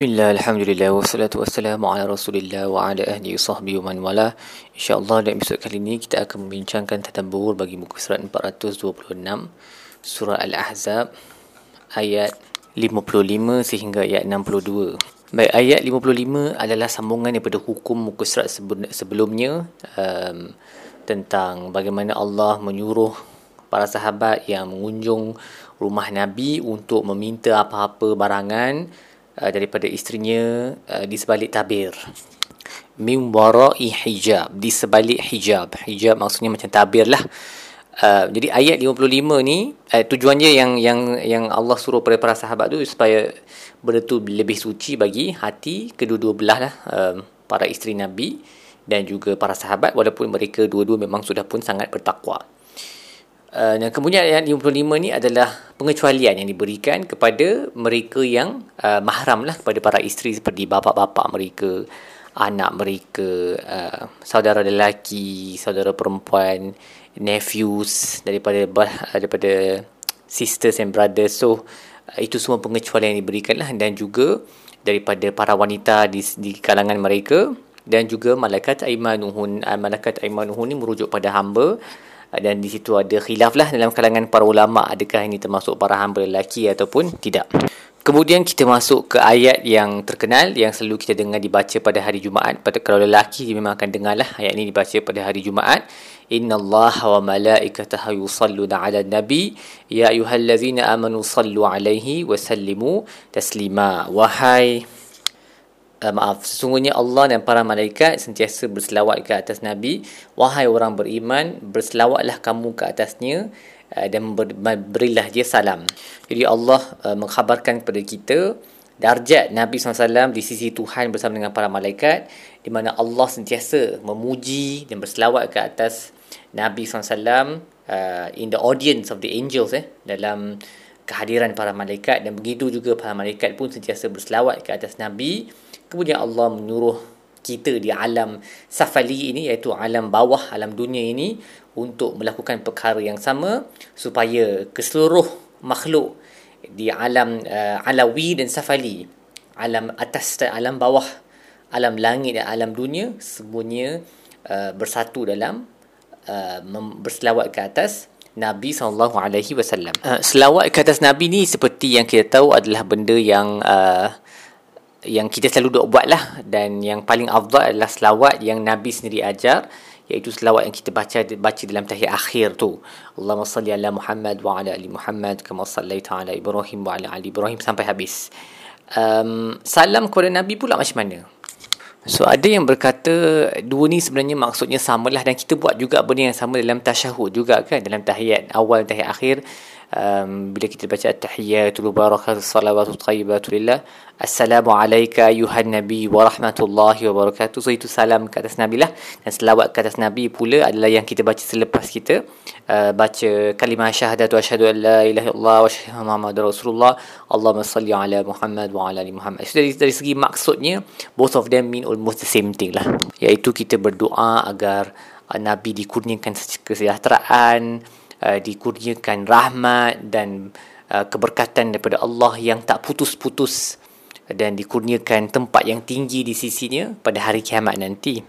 Bismillah, Alhamdulillah, wassalatu wassalamu ala rasulillah wa ala ahli sahbihi wa man wala. InsyaAllah dalam episod kali ini kita akan membincangkan tadabbur bagi muka surat 426 Surah Al-Ahzab ayat 55 sehingga ayat 62 Baik, ayat 55 adalah sambungan daripada hukum muka surat sebelumnya um, Tentang bagaimana Allah menyuruh para sahabat yang mengunjung rumah Nabi untuk meminta apa-apa barangan Uh, daripada isterinya uh, di sebalik tabir. Min wara'i hijab di sebalik hijab. Hijab maksudnya macam tabir lah. Uh, jadi ayat 55 ni uh, tujuannya yang yang yang Allah suruh pada para sahabat tu supaya benda tu lebih suci bagi hati kedua-dua belah lah uh, para isteri Nabi dan juga para sahabat. Walaupun mereka dua-dua memang sudah pun sangat bertakwa Uh, dan kemudian ayat 55 ni adalah pengecualian yang diberikan kepada mereka yang uh, mahram lah kepada para isteri seperti bapa-bapa mereka, anak mereka, uh, saudara lelaki, saudara perempuan, nephews daripada daripada sisters and brothers. So uh, itu semua pengecualian yang diberikan lah dan juga daripada para wanita di, di kalangan mereka dan juga malaikat aimanuhun uh, malaikat aimanuhun ni merujuk pada hamba dan di situ ada khilaf lah dalam kalangan para ulama adakah ini termasuk para hamba lelaki ataupun tidak. Kemudian kita masuk ke ayat yang terkenal yang selalu kita dengar dibaca pada hari Jumaat. Pada kalau lelaki dia memang akan dengar lah ayat ini dibaca pada hari Jumaat. Inna Allah wa malaikatahu yusalluna ala nabi ya ayyuhallazina amanu sallu alaihi wa sallimu taslima. Wahai uh, maaf sesungguhnya Allah dan para malaikat sentiasa berselawat ke atas nabi. Wahai orang beriman berselawatlah kamu ke atasnya uh, dan ber, berilah dia salam. Jadi Allah uh, mengkhabarkan kepada kita darjat Nabi SAW di sisi Tuhan bersama dengan para malaikat di mana Allah sentiasa memuji dan berselawat ke atas Nabi SAW uh, in the audience of the angels eh dalam kehadiran para malaikat. Dan begitu juga para malaikat pun sentiasa berselawat ke atas Nabi Kemudian Allah menyuruh kita di alam safali ini iaitu alam bawah alam dunia ini untuk melakukan perkara yang sama supaya keseluruh makhluk di alam uh, alawi dan safali alam atas dan alam bawah alam langit dan alam dunia semuanya uh, bersatu dalam uh, berselawat ke atas Nabi sallallahu alaihi wasallam. Selawat ke atas Nabi ni seperti yang kita tahu adalah benda yang uh, yang kita selalu duk buat lah dan yang paling afdal adalah selawat yang Nabi sendiri ajar iaitu selawat yang kita baca baca dalam tahiyat akhir tu. Allahumma salli ala Muhammad wa ala ali Muhammad kama sallaita ala Ibrahim wa ala ali Ibrahim sampai habis. Um, salam kepada Nabi pula macam mana? So ada yang berkata dua ni sebenarnya maksudnya samalah dan kita buat juga benda yang sama dalam tasyahud juga kan dalam tahiyat awal tahiyat akhir um, bila kita baca at-tahiyatul barakatuh salawatu thayyibatu lillah assalamu alayka ayuhan nabi wa rahmatullahi wa barakatuh. So itu salam ke atas nabi lah. Dan selawat ke atas nabi pula adalah yang kita baca selepas kita. Uh, baca kalimah syahadatu asyhadu an la ilaha illallah wa asyhadu muhammadar rasulullah. Allahumma salli ala Muhammad wa ala ali Muhammad. So dari, dari segi maksudnya both of them mean almost the same thing lah. Iaitu kita berdoa agar uh, nabi dikurniakan kesejahteraan Uh, dikurniakan rahmat dan uh, keberkatan daripada Allah yang tak putus-putus dan dikurniakan tempat yang tinggi di sisinya pada hari kiamat nanti.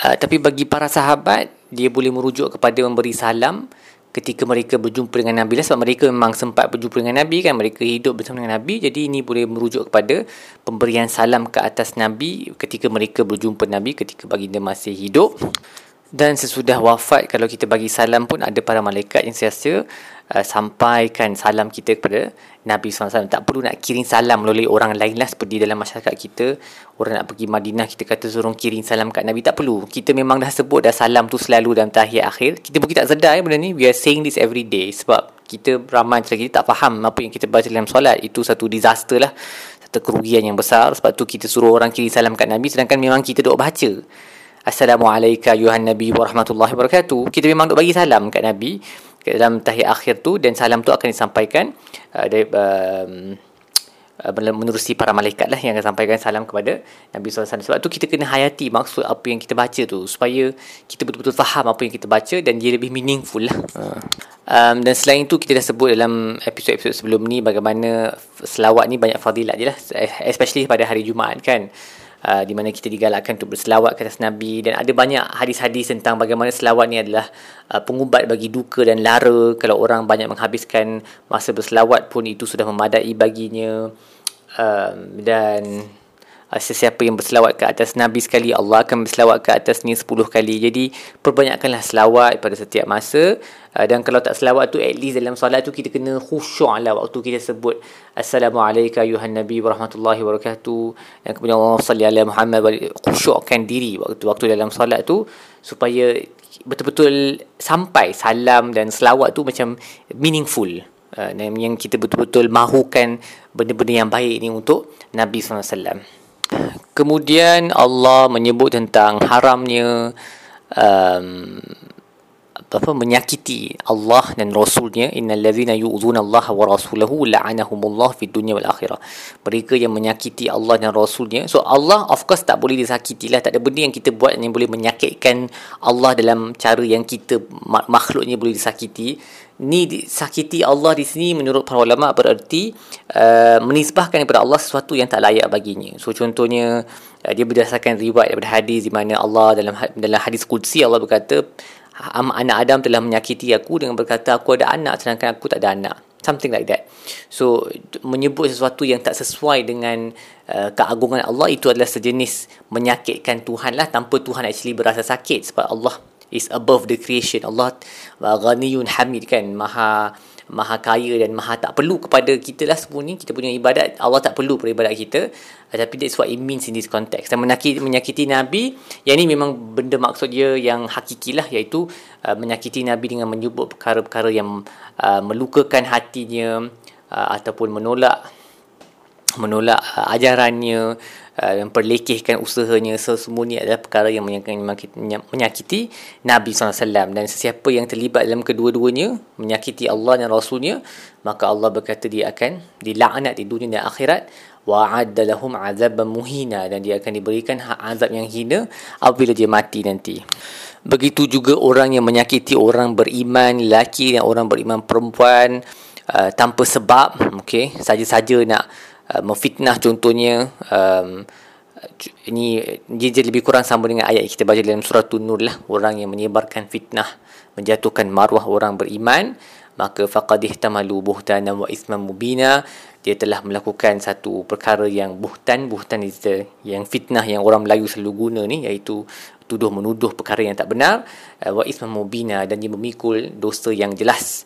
Uh, tapi bagi para sahabat, dia boleh merujuk kepada memberi salam ketika mereka berjumpa dengan Nabi. Lah sebab mereka memang sempat berjumpa dengan Nabi kan? Mereka hidup bersama dengan Nabi. Jadi ini boleh merujuk kepada pemberian salam ke atas Nabi ketika mereka berjumpa Nabi ketika baginda masih hidup dan sesudah wafat kalau kita bagi salam pun ada para malaikat yang siasa uh, sampaikan salam kita kepada Nabi SAW. Tak perlu nak kirim salam melalui orang lain lah seperti dalam masyarakat kita. Orang nak pergi Madinah kita kata suruh kirim salam kat Nabi. Tak perlu. Kita memang dah sebut dah salam tu selalu dalam tahiyat akhir. Kita pun tak sedar ya benda ni. We are saying this every day. Sebab kita ramai antara kita tak faham apa yang kita baca dalam solat. Itu satu disaster lah. Satu kerugian yang besar. Sebab tu kita suruh orang kirim salam kat Nabi. Sedangkan memang kita duk baca. Assalamualaikum ayuhan Nabi warahmatullahi wabarakatuh. Kita memang nak bagi salam kat Nabi dalam tahiyat akhir tu dan salam tu akan disampaikan uh, dari um, uh, menerusi para malaikat lah yang akan sampaikan salam kepada Nabi SAW. Sebab tu kita kena hayati maksud apa yang kita baca tu supaya kita betul-betul faham apa yang kita baca dan dia lebih meaningful lah. Um, dan selain itu kita dah sebut dalam episod-episod sebelum ni bagaimana selawat ni banyak fadilat je lah. Especially pada hari Jumaat kan. Uh, di mana kita digalakkan untuk berselawat ke atas Nabi. Dan ada banyak hadis-hadis tentang bagaimana selawat ni adalah uh, pengubat bagi duka dan lara. Kalau orang banyak menghabiskan masa berselawat pun itu sudah memadai baginya. Um, dan uh, sesiapa yang berselawat ke atas Nabi sekali Allah akan berselawat ke atasnya 10 kali. Jadi perbanyakkanlah selawat pada setiap masa. Uh, dan kalau tak selawat tu at least dalam solat tu kita kena khusyuk lah waktu kita sebut Assalamualaikum ayuhan Nabi warahmatullahi wabarakatuh. Dan kemudian Allah salli ala Muhammad khusyukkan diri waktu waktu dalam solat tu supaya betul-betul sampai salam dan selawat tu macam meaningful. Uh, yang kita betul-betul mahukan benda-benda yang baik ni untuk Nabi SAW. Kemudian Allah menyebut tentang haramnya um, apa menyakiti Allah dan Rasulnya. Innal ladzina Allah wa rasulahu la'anahumullah fid dunya wal akhirah. Mereka yang menyakiti Allah dan Rasulnya. So Allah of course tak boleh disakiti lah tak ada benda yang kita buat yang boleh menyakitkan Allah dalam cara yang kita makhluknya boleh disakiti ni sakiti Allah di sini menurut para ulama bererti uh, menisbahkan kepada Allah sesuatu yang tak layak baginya. So contohnya uh, dia berdasarkan riwayat daripada hadis di mana Allah dalam ha-, dalam hadis qudsi Allah berkata anak Adam telah menyakiti aku dengan berkata aku ada anak sedangkan aku tak ada anak. Something like that. So menyebut sesuatu yang tak sesuai dengan uh, keagungan Allah itu adalah sejenis menyakitkan Tuhan lah tanpa Tuhan actually berasa sakit sebab Allah is above the creation. Allah ghaniyun hamid kan maha maha kaya dan maha tak perlu kepada kita lah semua ni kita punya ibadat Allah tak perlu pada ibadat kita. Uh, tapi that's what it means in this context. Dan menyakiti, menyakiti Nabi yang ni memang benda maksud dia yang hakiki lah iaitu uh, menyakiti Nabi dengan menyebut perkara-perkara yang uh, melukakan hatinya uh, ataupun menolak menolak uh, ajarannya uh, memperlekehkan usahanya so, semua ni adalah perkara yang menyakiti, Nabi SAW dan sesiapa yang terlibat dalam kedua-duanya menyakiti Allah dan Rasulnya maka Allah berkata dia akan dilaknat di dunia dan akhirat. Wa'adda lahum azaban muhina. Dan dia akan diberikan azab yang hina apabila dia mati nanti. Begitu juga orang yang menyakiti orang beriman lelaki dan orang beriman perempuan uh, tanpa sebab okey saja-saja nak uh, memfitnah contohnya um, ini dia lebih kurang sama dengan ayat yang kita baca dalam surah An-Nur lah. Orang yang menyebarkan fitnah menjatuhkan maruah orang beriman maka faqad ihtamalu buhtanan wa isman mubina. Dia telah melakukan satu perkara yang buhtan. Buhtan itu yang fitnah yang orang Melayu selalu guna ni iaitu tuduh menuduh perkara yang tak benar uh, wa isman mubina. Dan dia memikul dosa yang jelas.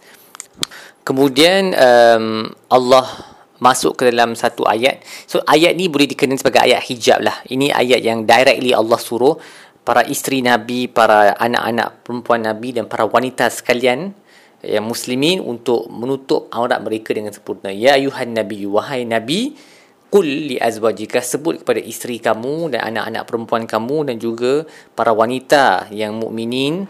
Kemudian um, Allah masuk ke dalam satu ayat. So ayat ni boleh dikenal sebagai ayat hijab lah. Ini ayat yang directly Allah suruh para isteri Nabi, para anak-anak perempuan Nabi dan para wanita sekalian yang muslimin untuk menutup aurat mereka dengan sempurna. Ya ayuhan Nabi, wahai Nabi, kul li azwajika sebut kepada isteri kamu dan anak-anak perempuan kamu dan juga para wanita yang mukminin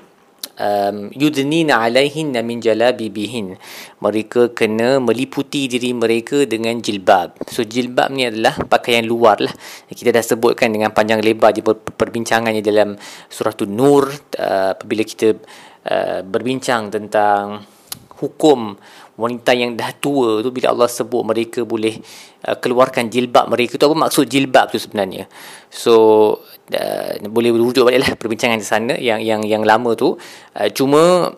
um, yudnina alaihinna min jalabibihin. Mereka kena meliputi diri mereka dengan jilbab. So jilbab ni adalah pakaian luar lah kita dah sebutkan dengan panjang lebar di perbincangannya dalam surah nur. Uh, apabila kita uh, berbincang tentang hukum wanita yang dah tua tu bila Allah sebut mereka boleh uh, keluarkan jilbab mereka tu apa maksud jilbab tu sebenarnya? So uh, boleh rujuk balik lah perbincangan di sana yang yang yang lama tu. Uh, cuma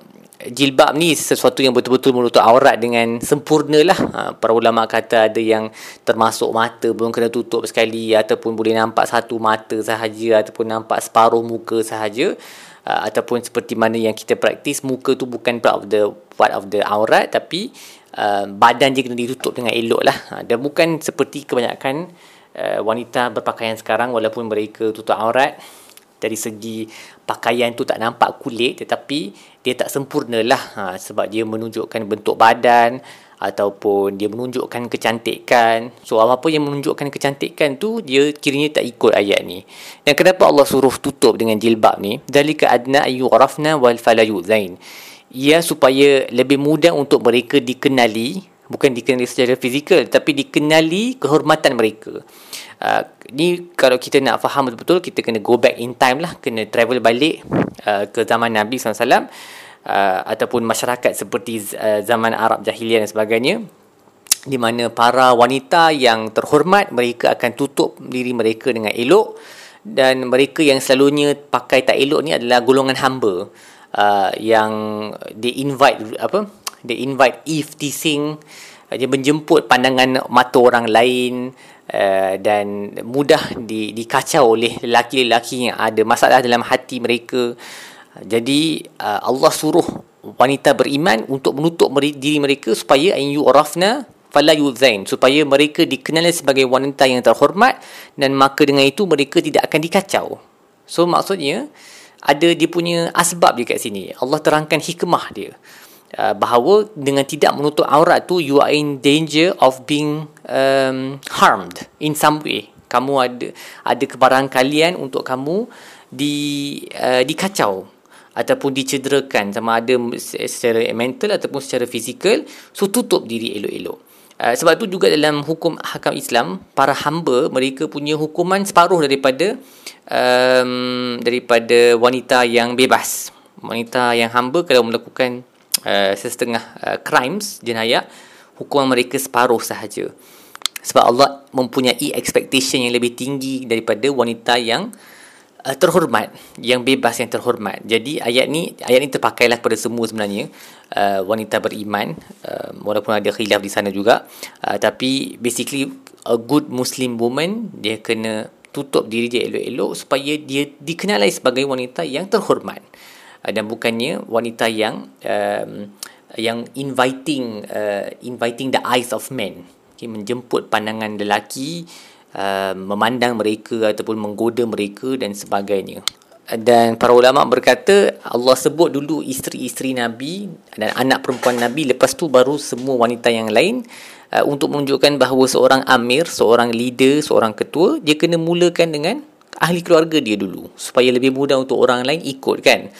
jilbab ni sesuatu yang betul-betul menutup aurat dengan sempurna lah uh, para ulama kata ada yang termasuk mata belum kena tutup sekali ataupun boleh nampak satu mata sahaja ataupun nampak separuh muka sahaja. Uh, ataupun seperti mana yang kita praktis muka tu bukan part of the part of the aurat tapi uh, badan dia kena ditutup dengan elok lah uh, dan bukan seperti kebanyakan uh, wanita berpakaian sekarang walaupun mereka tutup aurat dari segi pakaian tu tak nampak kulit tetapi dia tak sempurna lah ha, sebab dia menunjukkan bentuk badan ataupun dia menunjukkan kecantikan. So apa-apa yang menunjukkan kecantikan tu dia kiranya tak ikut ayat ni. Dan kenapa Allah suruh tutup dengan jilbab ni? Dalika adna ayyurafna wal falayu zain ia supaya lebih mudah untuk mereka dikenali bukan dikenali secara fizikal tapi dikenali kehormatan mereka. Uh, ni kalau kita nak faham betul-betul kita kena go back in time lah. Kena travel balik uh, ke zaman Nabi SAW uh, ataupun masyarakat seperti uh, zaman Arab jahiliah dan sebagainya di mana para wanita yang terhormat mereka akan tutup diri mereka dengan elok. Dan mereka yang selalunya pakai tak elok ni adalah golongan hamba uh, yang they invite apa they invite Eve teasing uh, dia menjemput pandangan mata orang lain uh, dan mudah di, dikacau oleh lelaki-lelaki yang ada masalah dalam hati mereka jadi uh, Allah suruh wanita beriman untuk menutup diri mereka supaya an yu'rafna fala yuzain supaya mereka dikenali sebagai wanita yang terhormat dan maka dengan itu mereka tidak akan dikacau. So maksudnya ada dia punya asbab dia kat sini. Allah terangkan hikmah dia. Uh, bahawa dengan tidak menutup aurat tu you are in danger of being um, harmed in some way. Kamu ada ada kebarangan kalian untuk kamu di uh, dikacau ataupun dicederakan sama ada secara mental ataupun secara fizikal. So tutup diri elok-elok. Uh, sebab tu juga dalam hukum hakam Islam para hamba mereka punya hukuman separuh daripada um, daripada wanita yang bebas. Wanita yang hamba kalau melakukan uh, uh, crimes jenayah hukuman mereka separuh sahaja. Sebab Allah mempunyai expectation yang lebih tinggi daripada wanita yang uh, terhormat yang bebas yang terhormat. Jadi ayat ni ayat ni terpakailah kepada semua sebenarnya uh, wanita beriman. Uh, walaupun ada khilaf di sana juga. Uh, tapi basically a good muslim woman dia kena tutup diri dia elok-elok supaya dia dikenali sebagai wanita yang terhormat uh, dan bukannya wanita yang um, yang inviting uh, inviting the eyes of men okay, menjemput pandangan lelaki Uh, memandang mereka ataupun menggoda mereka dan sebagainya. Dan para ulama berkata Allah sebut dulu isteri-isteri Nabi dan anak perempuan Nabi lepas tu baru semua wanita yang lain uh, untuk menunjukkan bahawa seorang amir, seorang leader, seorang ketua dia kena mulakan dengan ahli keluarga dia dulu supaya lebih mudah untuk orang lain ikut kan.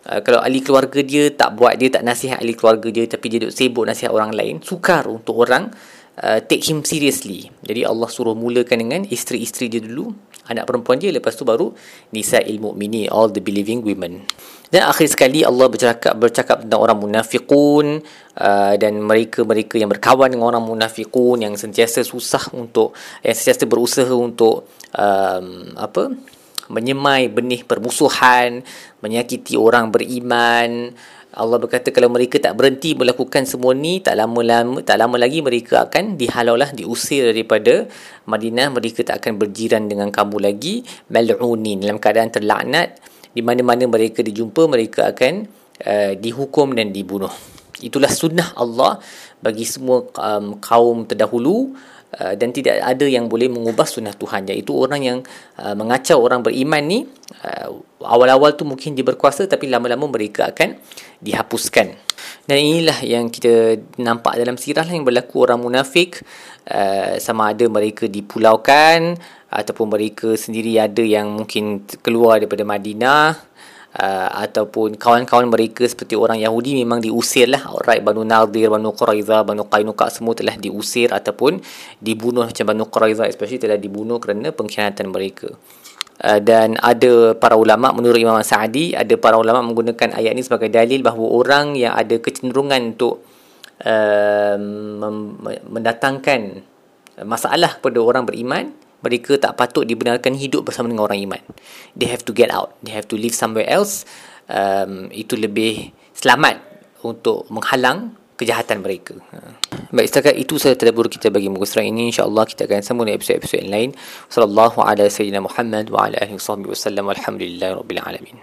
Uh, kalau ahli keluarga dia tak buat dia tak nasihat ahli keluarga dia tapi dia duk sibuk nasihat orang lain sukar untuk orang uh, take him seriously. Jadi Allah suruh mulakan dengan isteri-isteri dia dulu, anak perempuan dia lepas tu baru nisa ilmu mini all the believing women. Dan akhir sekali Allah bercakap bercakap tentang orang munafiqun uh, dan mereka-mereka yang berkawan dengan orang munafiqun yang sentiasa susah untuk yang sentiasa berusaha untuk um, apa menyemai benih permusuhan, menyakiti orang beriman, Allah berkata kalau mereka tak berhenti melakukan semua ni tak lama-lama tak lama lagi mereka akan dihalaulah diusir daripada Madinah. Mereka tak akan berjiran dengan kamu lagi. Mal'unin. Dalam keadaan terlaknat di mana-mana mereka dijumpa mereka akan uh, dihukum dan dibunuh. Itulah sunnah Allah bagi semua um, kaum terdahulu Uh, dan tidak ada yang boleh mengubah sunnah Tuhan iaitu orang yang uh, mengacau orang beriman ni uh, awal-awal tu mungkin dia berkuasa tapi lama-lama mereka akan dihapuskan. Dan inilah yang kita nampak dalam sirah lah yang berlaku orang munafik uh, sama ada mereka dipulaukan ataupun mereka sendiri ada yang mungkin keluar daripada Madinah uh, ataupun kawan-kawan mereka seperti orang Yahudi memang diusir lah outright Banu Nadir, Banu Quraiza, Banu Qainuqa semua telah diusir ataupun dibunuh macam Banu Quraiza especially telah dibunuh kerana pengkhianatan mereka. Uh, dan ada para ulama menurut Imam Sa'adi ada para ulama menggunakan ayat ini sebagai dalil bahawa orang yang ada kecenderungan untuk uh, mendatangkan masalah kepada orang beriman mereka tak patut dibenarkan hidup bersama dengan orang iman. They have to get out. They have to live somewhere else. Um, itu lebih selamat untuk menghalang kejahatan mereka. Ha. Baik, setakat itu saya terdabur kita bagi muka surat ini. InsyaAllah kita akan sambung dengan episod-episod yang lain. Ala sayyidina Muhammad wa ala alihi wa sallam. Alhamdulillah Rabbil Alamin.